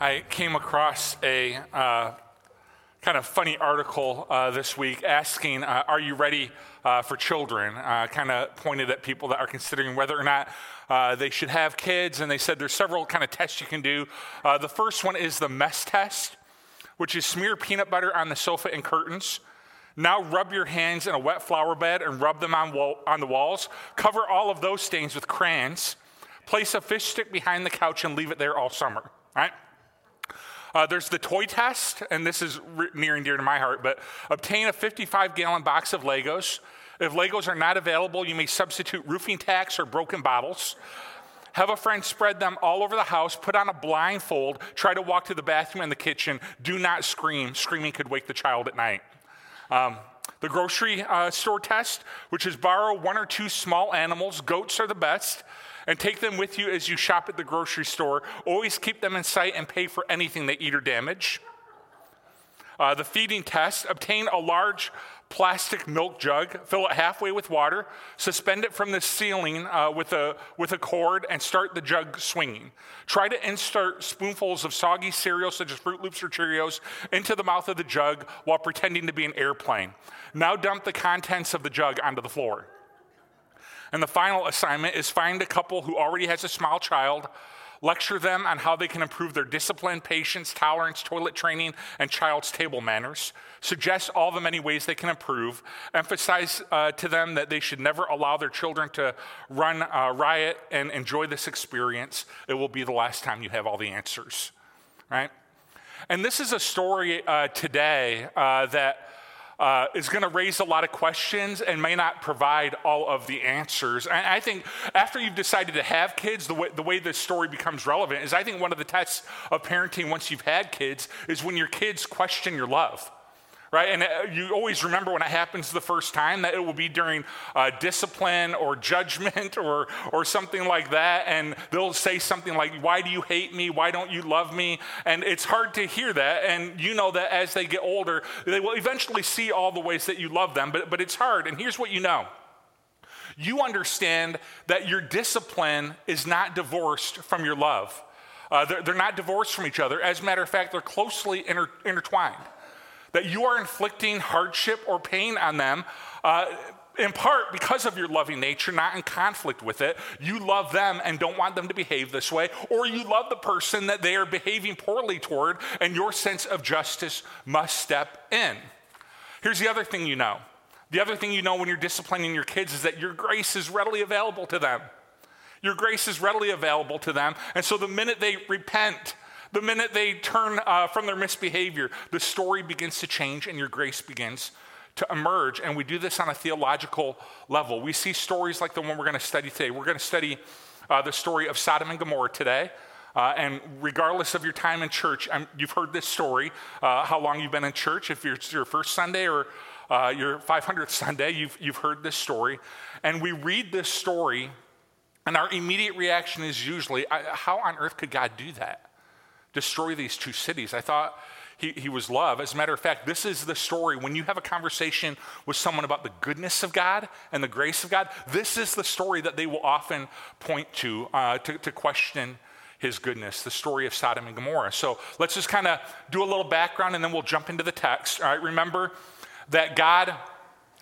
I came across a uh, kind of funny article uh, this week asking, uh, Are you ready uh, for children? Uh, kind of pointed at people that are considering whether or not uh, they should have kids. And they said there's several kind of tests you can do. The first one is the mess test, which is smear peanut butter on the sofa and curtains. Now rub your hands in a wet flower bed and rub them on, wall, on the walls. Cover all of those stains with crayons. Place a fish stick behind the couch and leave it there all summer. All right? Uh, there's the toy test, and this is re- near and dear to my heart, but obtain a 55 gallon box of Legos. If Legos are not available, you may substitute roofing tacks or broken bottles. Have a friend spread them all over the house, put on a blindfold, try to walk to the bathroom and the kitchen. Do not scream. Screaming could wake the child at night. Um, the grocery uh, store test, which is borrow one or two small animals, goats are the best, and take them with you as you shop at the grocery store. Always keep them in sight and pay for anything they eat or damage. Uh, the feeding test obtain a large plastic milk jug, fill it halfway with water, suspend it from the ceiling uh, with, a, with a cord, and start the jug swinging. Try to insert spoonfuls of soggy cereal, such as Froot Loops or Cheerios, into the mouth of the jug while pretending to be an airplane. Now dump the contents of the jug onto the floor. And the final assignment is find a couple who already has a small child, lecture them on how they can improve their discipline, patience, tolerance, toilet training, and child's table manners. Suggest all the many ways they can improve. Emphasize uh, to them that they should never allow their children to run uh, riot and enjoy this experience. It will be the last time you have all the answers, right? And this is a story uh, today uh, that uh, is going to raise a lot of questions and may not provide all of the answers. And I think after you've decided to have kids, the way, the way this story becomes relevant is I think one of the tests of parenting once you've had kids is when your kids question your love right? And uh, you always remember when it happens the first time that it will be during uh, discipline or judgment or, or something like that. And they'll say something like, Why do you hate me? Why don't you love me? And it's hard to hear that. And you know that as they get older, they will eventually see all the ways that you love them, but, but it's hard. And here's what you know. You understand that your discipline is not divorced from your love. Uh, they're, they're, not divorced from each other. As a matter of fact, they're closely inter- intertwined that you are inflicting hardship or pain on them. Uh, in part because of your loving nature, not in conflict with it. You love them and don't want them to behave this way, or you love the person that they are behaving poorly toward, and your sense of justice must step in. Here's the other thing you know the other thing you know when you're disciplining your kids is that your grace is readily available to them. Your grace is readily available to them. And so the minute they repent, the minute they turn uh, from their misbehavior, the story begins to change and your grace begins to emerge. And we do this on a theological level. We see stories like the one we're going to study today. We're going to study uh, the story of Sodom and Gomorrah today. Uh, and regardless of your time in church, I'm, you've heard this story, uh, how long you've been in church, if it's your first Sunday or uh, your 500th Sunday, you've, you've heard this story. And we read this story, and our immediate reaction is usually, how on earth could God do that? Destroy these two cities. I thought he, he was love. As a matter of fact, this is the story. When you have a conversation with someone about the goodness of God and the grace of God, this is the story that they will often point to uh, to, to question his goodness, the story of Sodom and Gomorrah. So let's just kind of do a little background and then we'll jump into the text. All right, remember that God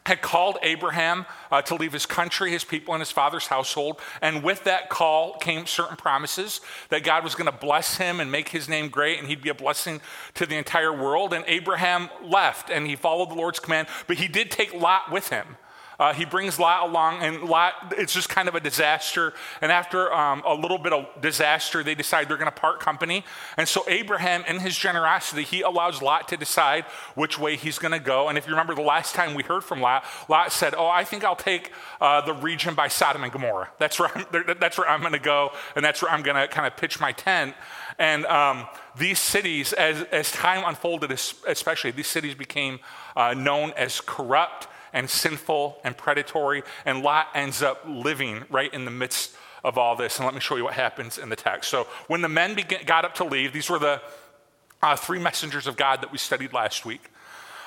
had called Abraham uh, to leave his country, his people, and his father's household. And with that call came certain promises that God was going to bless him and make his name great, and he'd be a blessing to the entire world. And Abraham left and he followed the Lord's command, but he did take Lot with him. Uh, he brings Lot along, and Lot, it's just kind of a disaster. And after um, a little bit of disaster, they decide they're going to part company. And so, Abraham, in his generosity, he allows Lot to decide which way he's going to go. And if you remember the last time we heard from Lot, Lot said, Oh, I think I'll take uh, the region by Sodom and Gomorrah. That's where I'm, that's where I'm going to go, and that's where I'm going to kind of pitch my tent. And um, these cities, as, as time unfolded, especially, these cities became uh, known as corrupt and sinful and predatory, and Lot ends up living right in the midst of all this. And let me show you what happens in the text. So, when the men began, got up to leave, these were the uh, three messengers of God that we studied last week.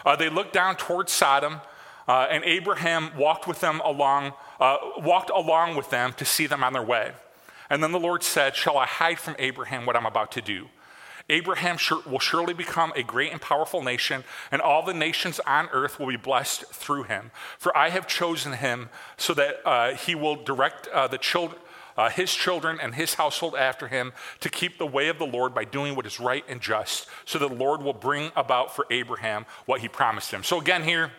Uh, they looked down towards Sodom, uh, and Abraham walked with them along, uh, walked along with them to see them on their way. And then the Lord said, "Shall I hide from Abraham what I'm about to do?" Abraham will surely become a great and powerful nation, and all the nations on earth will be blessed through him. For I have chosen him so that uh, he will direct uh, the children. Uh, his children and his household after him to keep the way of the Lord by doing what is right and just, so the Lord will bring about for Abraham what he promised him. So, again, here,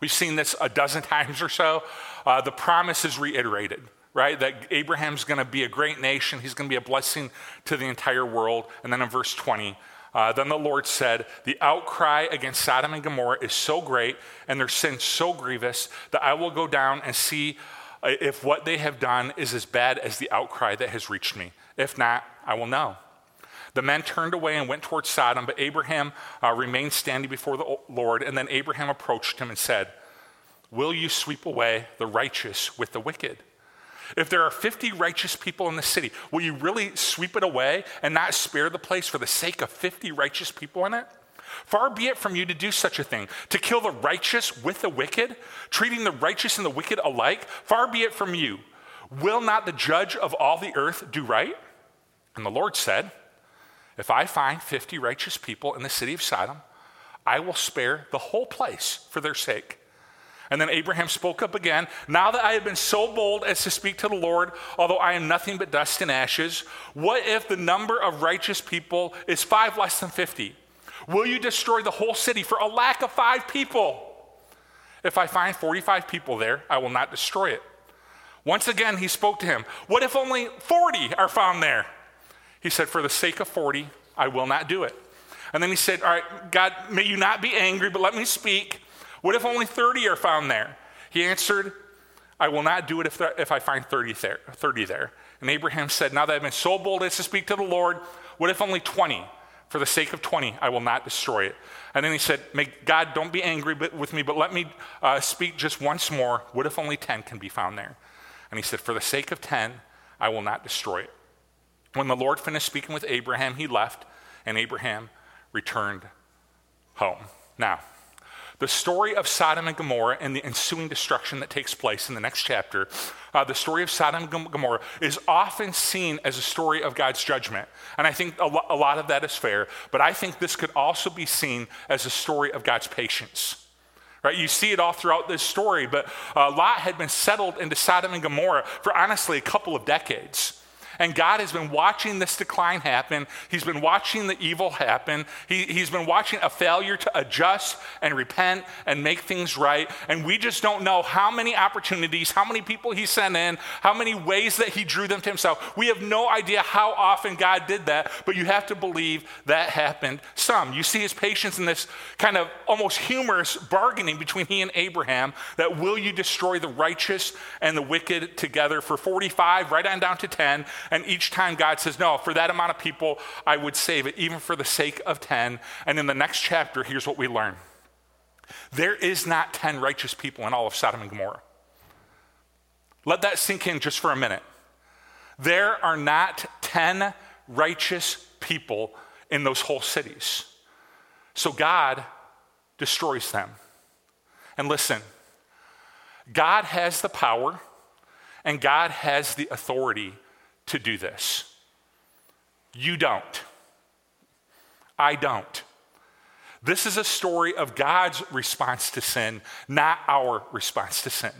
we've seen this a dozen times or so. Uh, the promise is reiterated right? That Abraham's going to be a great nation. He's going to be a blessing to the entire world. And then in verse 20, uh, then the Lord said, The outcry against Sodom and Gomorrah is so great and their sin so grievous that I will go down and see uh, if what they have done is as bad as the outcry that has reached me. If not, I will know. The men turned away and went towards Sodom, but Abraham uh, remained standing before the Lord. And then Abraham approached him and said, Will you sweep away the righteous with the wicked? If there are 50 righteous people in the city, will you really sweep it away and not spare the place for the sake of 50 righteous people in it? Far be it from you to do such a thing, to kill the righteous with the wicked, treating the righteous and the wicked alike. Far be it from you. Will not the judge of all the earth do right? And the Lord said, If I find 50 righteous people in the city of Sodom, I will spare the whole place for their sake. And then Abraham spoke up again. Now that I have been so bold as to speak to the Lord, although I am nothing but dust and ashes, what if the number of righteous people is five less than 50? Will you destroy the whole city for a lack of five people? If I find 45 people there, I will not destroy it. Once again, he spoke to him. What if only 40 are found there? He said, For the sake of 40, I will not do it. And then he said, All right, God, may you not be angry, but let me speak. What if only 30 are found there? He answered, I will not do it if, there, if I find 30 there, 30 there. And Abraham said, Now that I've been so bold as to speak to the Lord, what if only 20? For the sake of 20, I will not destroy it. And then he said, May God, don't be angry with me, but let me uh, speak just once more. What if only 10 can be found there? And he said, For the sake of 10, I will not destroy it. When the Lord finished speaking with Abraham, he left, and Abraham returned home. Now, the story of Sodom and Gomorrah and the ensuing destruction that takes place in the next chapter, uh, the story of Sodom and Gomorrah is often seen as a story of God's judgment. And I think a, lo- a lot of that is fair, but I think this could also be seen as a story of God's patience. Right? You see it all throughout this story, but uh, Lot had been settled into Sodom and Gomorrah for honestly a couple of decades. And God has been watching this decline happen. He's been watching the evil happen. He, he's been watching a failure to adjust and repent and make things right. And we just don't know how many opportunities, how many people He sent in, how many ways that He drew them to Himself. We have no idea how often God did that, but you have to believe that happened some. You see His patience in this kind of almost humorous bargaining between He and Abraham that will you destroy the righteous and the wicked together for 45, right on down to 10. And each time God says, No, for that amount of people, I would save it, even for the sake of 10. And in the next chapter, here's what we learn there is not 10 righteous people in all of Sodom and Gomorrah. Let that sink in just for a minute. There are not 10 righteous people in those whole cities. So God destroys them. And listen, God has the power and God has the authority to do this. You don't. I don't. This is a story of God's response to sin, not our response to sin.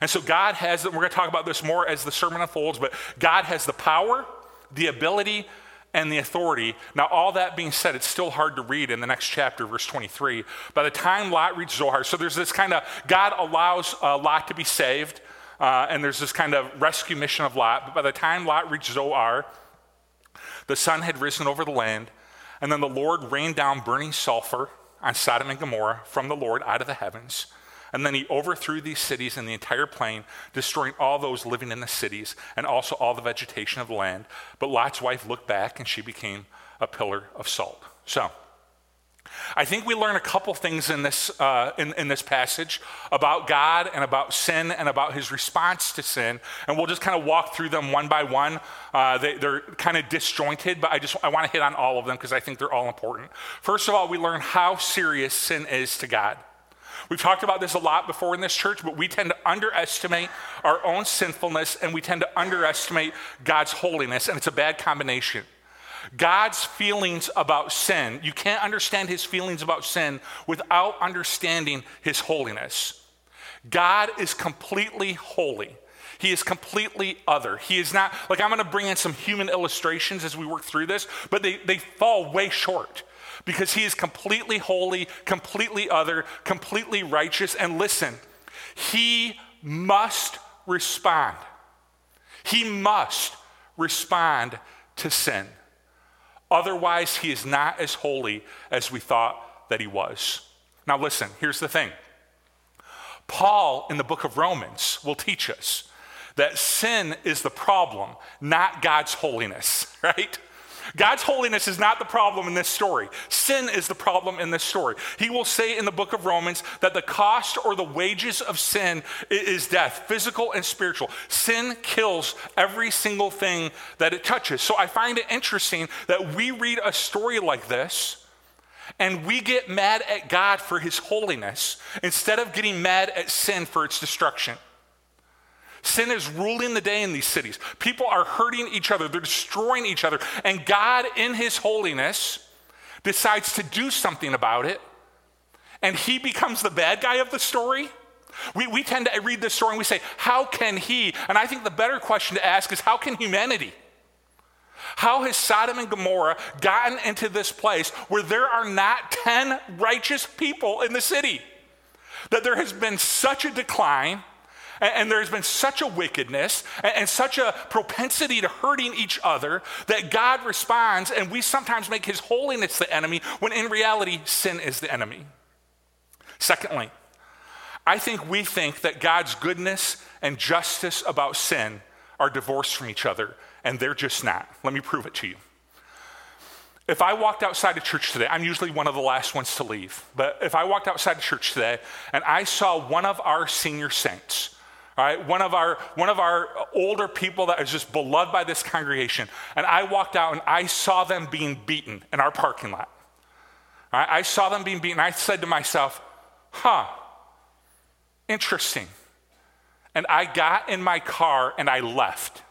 And so God has, we're going to talk about this more as the sermon unfolds, but God has the power, the ability, and the authority. Now, all that being said, it's still hard to read in the next chapter, verse 23. By the time Lot reads Zoar, so there's this kind of, God allows uh, Lot to be saved. Uh, and there's this kind of rescue mission of Lot. But by the time Lot reached Zoar, the sun had risen over the land, and then the Lord rained down burning sulfur on Sodom and Gomorrah from the Lord out of the heavens. And then he overthrew these cities and the entire plain, destroying all those living in the cities and also all the vegetation of the land. But Lot's wife looked back and she became a pillar of salt. So, I think we learn a couple things in this, uh, in, in, this passage about God and about sin and about his response to sin. And we'll just kind of walk through them one by one. Uh, they, are kind of disjointed, but I just I want to hit on all of them because I think they're all important. First of all, we learn how serious sin is to God. We've talked about this a lot before in this church, but we tend to underestimate our own sinfulness and we tend to underestimate God's holiness, and it's a bad combination. God's feelings about sin, you can't understand his feelings about sin without understanding his holiness. God is completely holy. He is completely other. He is not, like, I'm going to bring in some human illustrations as we work through this, but they, they fall way short because he is completely holy, completely other, completely righteous. And listen, he must respond. He must respond to sin. Otherwise, he is not as holy as we thought that he was. Now, listen, here's the thing Paul in the book of Romans will teach us that sin is the problem, not God's holiness, right? God's holiness is not the problem in this story. Sin is the problem in this story. He will say in the book of Romans that the cost or the wages of sin is death, physical and spiritual. Sin kills every single thing that it touches. So I find it interesting that we read a story like this and we get mad at God for his holiness instead of getting mad at sin for its destruction. Sin is ruling the day in these cities. People are hurting each other, they're destroying each other. And God, in His holiness, decides to do something about it. And He becomes the bad guy of the story. We, we tend to read this story and we say, How can He? And I think the better question to ask is, How can humanity? How has Sodom and Gomorrah gotten into this place where there are not 10 righteous people in the city? That there has been such a decline and, there's been such a wickedness and, and such a propensity to hurting each other that God responds, and we sometimes make his holiness the enemy when in reality, sin is the enemy. Secondly, I think we think that God's goodness and justice about sin are divorced from each other, and they're just not. Let me prove it to you. If I walked outside of church today, I'm usually one of the last ones to leave, but if I walked outside of church today and I saw one of our senior saints right? One of our one of our older people that is just beloved by this congregation. And I walked out and I saw them being beaten in our parking lot. Right? I saw them being beaten. I said to myself, huh, interesting. And I got in my car and I left.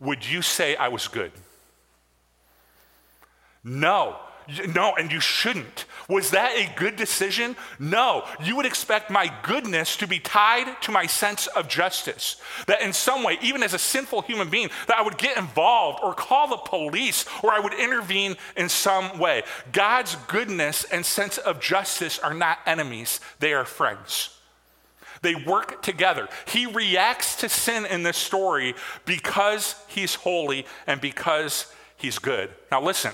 Would you say I was good? No. No, and you shouldn't. Was that a good decision? No. You would expect my goodness to be tied to my sense of justice. That in some way, even as a sinful human being, that I would get involved or call the police or I would intervene in some way. God's goodness and sense of justice are not enemies, they are friends. They work together. He reacts to sin in this story because he's holy and because he's good. Now, listen.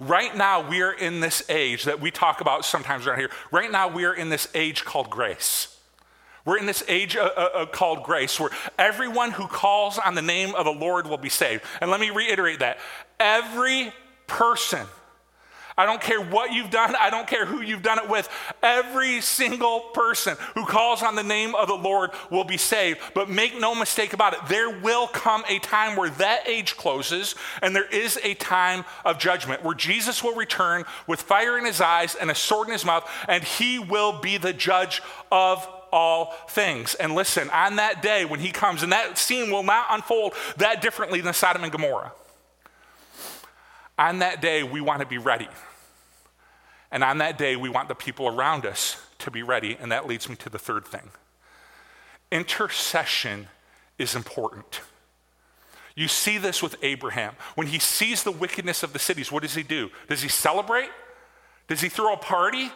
Right now, we are in this age that we talk about sometimes around here. Right now, we are in this age called grace. We're in this age uh, uh, uh, called grace where everyone who calls on the name of the Lord will be saved. And let me reiterate that every person I don't care what you've done. I don't care who you've done it with. Every single person who calls on the name of the Lord will be saved. But make no mistake about it, there will come a time where that age closes and there is a time of judgment where Jesus will return with fire in his eyes and a sword in his mouth, and he will be the judge of all things. And listen, on that day when he comes, and that scene will not unfold that differently than Sodom and Gomorrah. On that day, we want to be ready. And on that day, we want the people around us to be ready. And that leads me to the third thing intercession is important. You see this with Abraham. When he sees the wickedness of the cities, what does he do? Does he celebrate? Does he throw a party?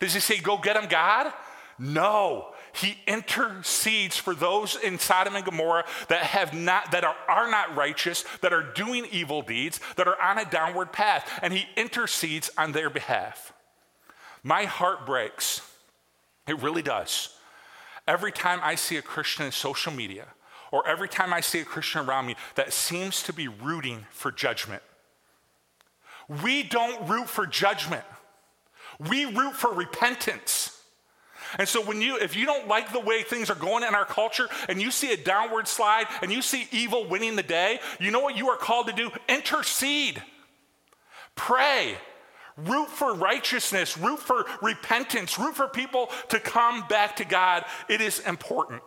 Does he say, Go get him, God? No he intercedes for those in Sodom and Gomorrah that have not that are, are not righteous, that are doing evil deeds, that are on a downward path, and he intercedes on their behalf. My heart breaks. It really does. Every time I see a Christian in social media, or every time I see a Christian around me that seems to be rooting for judgment. We don't root for judgment. We root for repentance. And so when you if you don't like the way things are going in our culture and you see a downward slide and you see evil winning the day, you know what you are called to do? Intercede. Pray. Root for righteousness, root for repentance, root for people to come back to God. It is important.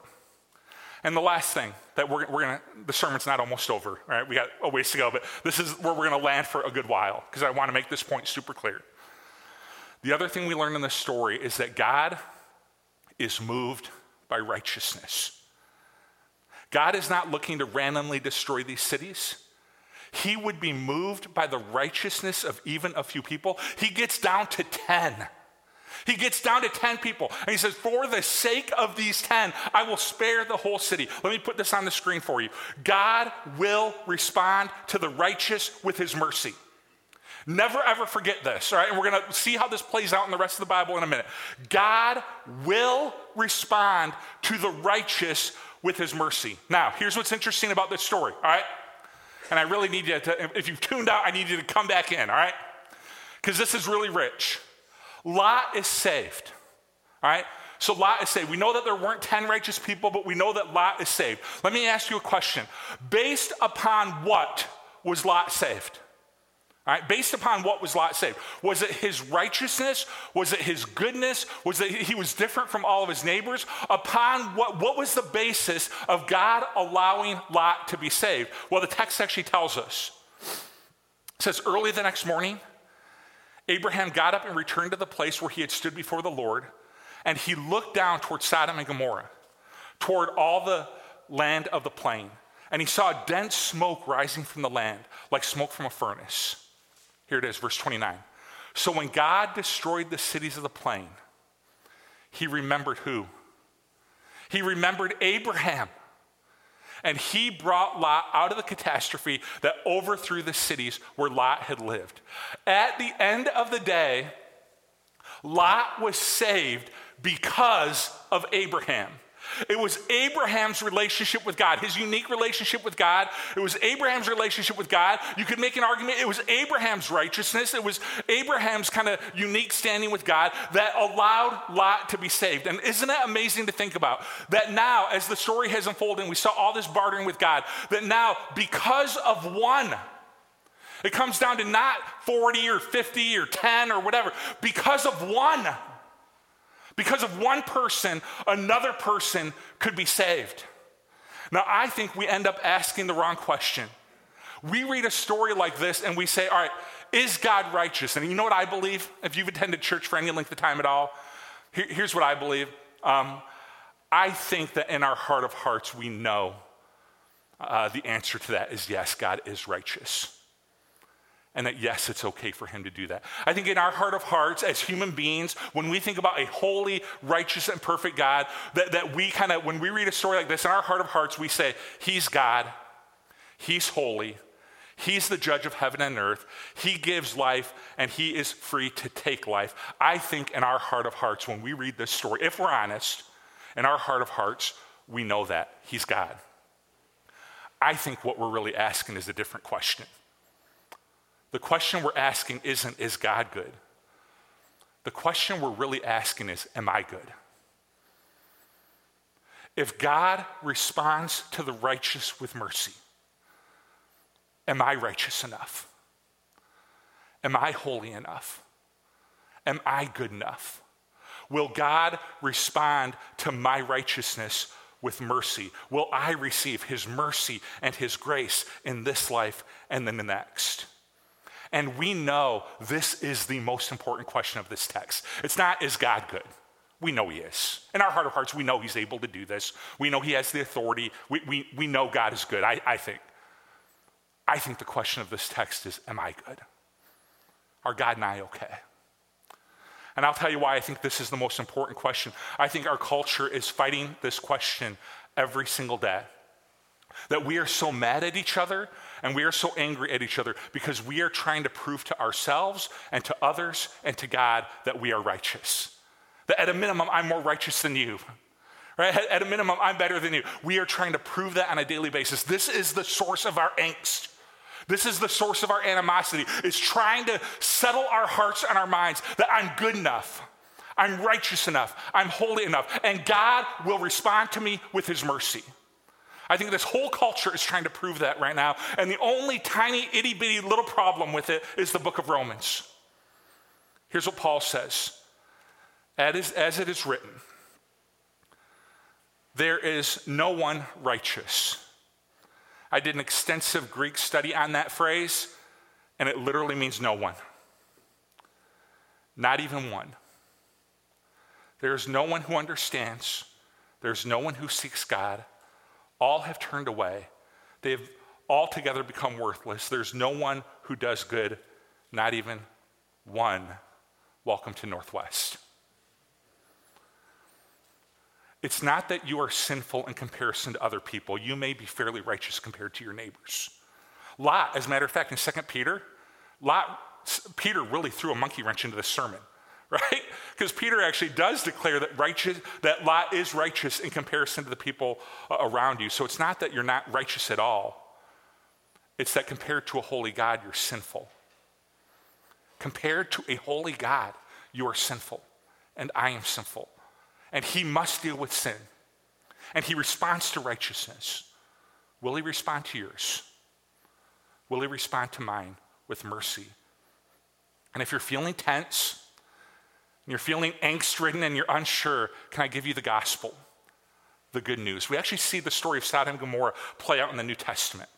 And the last thing that we're, we're going to, the sermon's not almost over, right? We got a ways to go, but this is where we're going to land for a good while because I want to make this point super clear. The other thing we learn in this story is that God is moved by righteousness. God is not looking to randomly destroy these cities. He would be moved by the righteousness of even a few people. He gets down to 10. He gets down to 10 people and he says, For the sake of these 10, I will spare the whole city. Let me put this on the screen for you. God will respond to the righteous with his mercy. Never ever forget this, all right? And we're going to see how this plays out in the rest of the Bible in a minute. God will respond to the righteous with his mercy. Now, here's what's interesting about this story, all right? And I really need you to, if you've tuned out, I need you to come back in, all right? Because this is really rich. Lot is saved. All right? So Lot is saved. We know that there weren't 10 righteous people, but we know that Lot is saved. Let me ask you a question. Based upon what was Lot saved? Based upon what was Lot saved? Was it his righteousness? Was it his goodness? Was it he was different from all of his neighbors? Upon what, what was the basis of God allowing Lot to be saved? Well, the text actually tells us. It says, early the next morning, Abraham got up and returned to the place where he had stood before the Lord, and he looked down toward Sodom and Gomorrah, toward all the land of the plain. And he saw dense smoke rising from the land, like smoke from a furnace. Here it is, verse 29. So when God destroyed the cities of the plain, he remembered who? He remembered Abraham and he brought Lot out of the catastrophe that overthrew the cities where Lot had lived. At the end of the day, Lot was saved because of Abraham. It was Abraham's relationship with God, his unique relationship with God. It was Abraham's relationship with God. You could make an argument it was Abraham's righteousness, it was Abraham's kind of unique standing with God that allowed Lot to be saved. And isn't it amazing to think about that now, as the story has unfolded, and we saw all this bartering with God, that now, because of one, it comes down to not 40 or 50 or 10 or whatever, because of one because of one person, another person could be saved. Now, I think we end up asking the wrong question. We read a story like this and we say, all right, is God righteous? And you know what I believe? If you've attended church for any length of time at all, here, here's what I believe. Um, I think that in our heart of hearts, we know uh, the answer to that is yes, God is righteous and that yes, it's okay for him to do that. I think in our heart of hearts, as human beings, when we think about a holy, righteous, and perfect God, that, that we kind of, when we read a story like this, in our heart of hearts, we say, He's God, He's holy, He's the judge of heaven and earth, He gives life, and He is free to take life. I think in our heart of hearts, when we read this story, if we're honest, in our heart of hearts, we know that He's God. I think what we're really asking is a different question. The question we're asking isn't, is God good? The question we're really asking is, am I good? If God responds to the righteous with mercy, am I righteous enough? Am I holy enough? Am I good enough? Will God respond to my righteousness with mercy? Will I receive his mercy and his grace in this life and then the next? And we know this is the most important question of this text. It's not, is God good? We know He is. In our heart of hearts, we know He's able to do this. We know He has the authority. We, we, we know God is good, I, I think. I think the question of this text is, am I good? Are God and I okay? And I'll tell you why I think this is the most important question. I think our culture is fighting this question every single day. That we are so mad at each other and we are so angry at each other because we are trying to prove to ourselves and to others and to God that we are righteous. That at a minimum, I'm more righteous than you. Right? At a minimum, I'm better than you. We are trying to prove that on a daily basis. This is the source of our angst. This is the source of our animosity, is trying to settle our hearts and our minds that I'm good enough. I'm righteous enough. I'm holy enough. And God will respond to me with his mercy. I think this whole culture is trying to prove that right now. And the only tiny, itty bitty little problem with it is the book of Romans. Here's what Paul says as, it is written There is no one righteous. I did an extensive Greek study on that phrase, and it literally means no one. Not even one. There's no one who understands. There's no one who seeks God. All have turned away. They've altogether become worthless. There's no one who does good, not even one. Welcome to Northwest. It's not that you are sinful in comparison to other people. You may be fairly righteous compared to your neighbors. Lot, as a matter of fact, in 2 Peter, Lot, Peter really threw a monkey wrench into the sermon, right? Because Peter actually does declare that righteous, that Lot is righteous in comparison to the people uh, around you. So it's not that you're not righteous at all. It's that compared to a holy God, you're sinful. Compared to a holy God, you are sinful, and I am sinful. And he must deal with sin. And he responds to righteousness. Will he respond to yours? Will he respond to mine with mercy? And if you're feeling tense, you're feeling angst ridden, and you're unsure, can I give you the gospel? The good news. We actually see the story of Sodom and Gomorrah play out in the New Testament.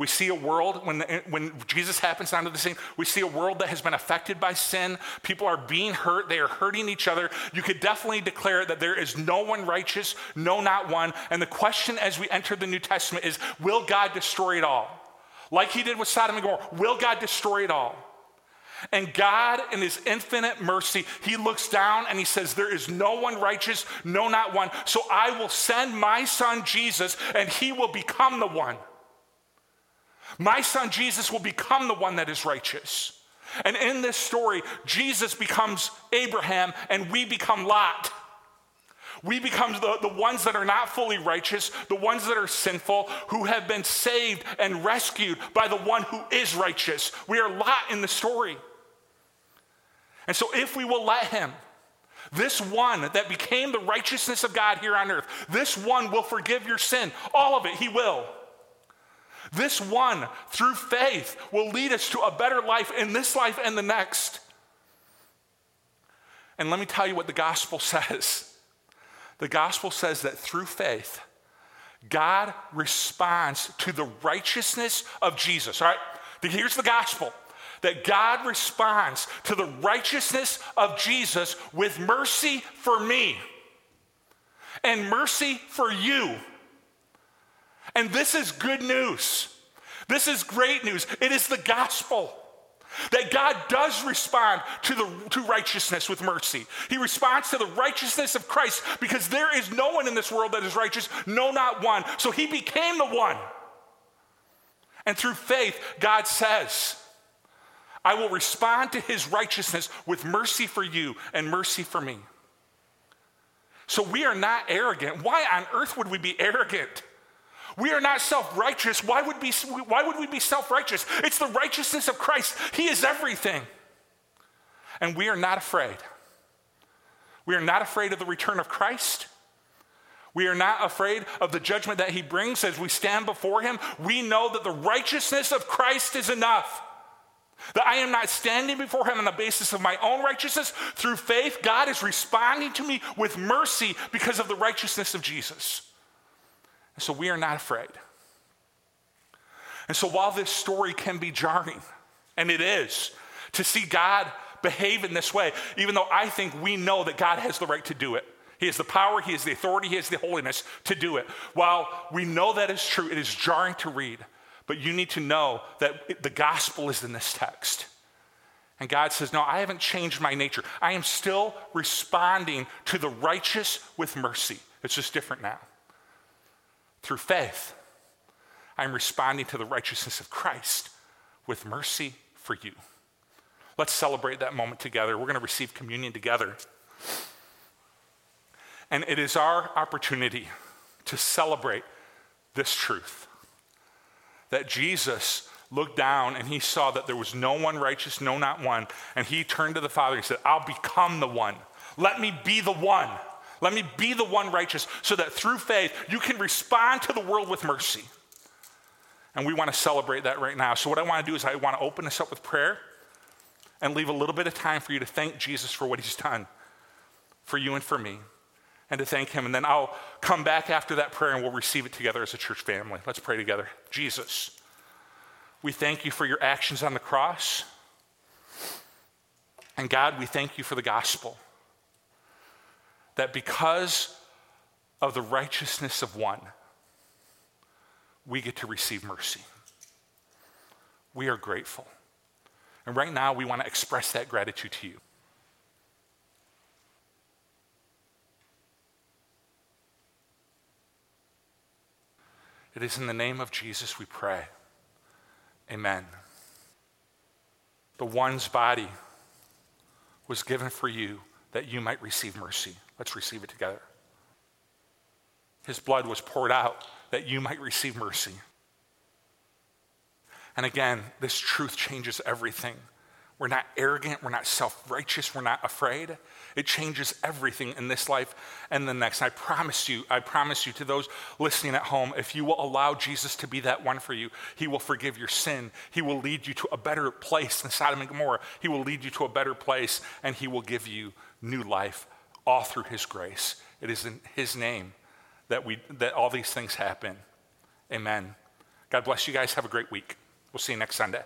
We see a world, when, when Jesus happens onto the scene, we see a world that has been affected by sin. People are being hurt, they are hurting each other. You could definitely declare that there is no one righteous, no, not one. And the question as we enter the New Testament is will God destroy it all? Like he did with Sodom and Gomorrah, will God destroy it all? And God, in His infinite mercy, He looks down and He says, There is no one righteous, no, not one. So I will send my son Jesus, and He will become the one. My son Jesus will become the one that is righteous. And in this story, Jesus becomes Abraham and we become Lot. We become the, the ones that are not fully righteous, the ones that are sinful, who have been saved and rescued by the one who is righteous. We are Lot in the story. And so, if we will let him, this one that became the righteousness of God here on earth, this one will forgive your sin. All of it, he will. This one, through faith, will lead us to a better life in this life and the next. And let me tell you what the gospel says. The gospel says that through faith, God responds to the righteousness of Jesus. All right? Here's the gospel that God responds to the righteousness of Jesus with mercy for me and mercy for you. And this is good news. This is great news. It is the gospel that God does respond to, the, to righteousness with mercy. He responds to the righteousness of Christ because there is no one in this world that is righteous, no, not one. So he became the one. And through faith, God says, I will respond to his righteousness with mercy for you and mercy for me. So we are not arrogant. Why on earth would we be arrogant? We are not self righteous. Why, would be, why would we be self righteous? It's the righteousness of Christ. He is everything. And we are not afraid. We are not afraid of the return of Christ. We are not afraid of the judgment that he brings as we stand before him. We know that the righteousness of Christ is enough. That I am not standing before him on the basis of my own righteousness. Through faith, God is responding to me with mercy because of the righteousness of Jesus. And so we are not afraid. And so while this story can be jarring, and it is, to see God behave in this way, even though I think we know that God has the right to do it. He has the power, He has the authority, He has the holiness to do it. While we know that is true, it is jarring to read. But you need to know that the gospel is in this text. And God says, No, I haven't changed my nature. I am still responding to the righteous with mercy. It's just different now. Through faith, I'm responding to the righteousness of Christ with mercy for you. Let's celebrate that moment together. We're going to receive communion together. And it is our opportunity to celebrate this truth that Jesus looked down and he saw that there was no one righteous, no, not one. And he turned to the Father and said, I'll become the one. Let me be the one. Let me be the one righteous so that through faith you can respond to the world with mercy. And we want to celebrate that right now. So, what I want to do is, I want to open this up with prayer and leave a little bit of time for you to thank Jesus for what he's done for you and for me. And to thank Him. And then I'll come back after that prayer and we'll receive it together as a church family. Let's pray together. Jesus, we thank you for your actions on the cross. And God, we thank you for the gospel. That because of the righteousness of one, we get to receive mercy. We are grateful. And right now, we want to express that gratitude to you. It is in the name of Jesus we pray. Amen. The one's body was given for you that you might receive mercy. Let's receive it together. His blood was poured out that you might receive mercy. And again, this truth changes everything. We're not arrogant, we're not self righteous, we're not afraid. It changes everything in this life and the next. I promise you, I promise you to those listening at home, if you will allow Jesus to be that one for you, he will forgive your sin. He will lead you to a better place than Sodom and Gomorrah. He will lead you to a better place and he will give you new life all through his grace. It is in his name that, we, that all these things happen. Amen. God bless you guys. Have a great week. We'll see you next Sunday.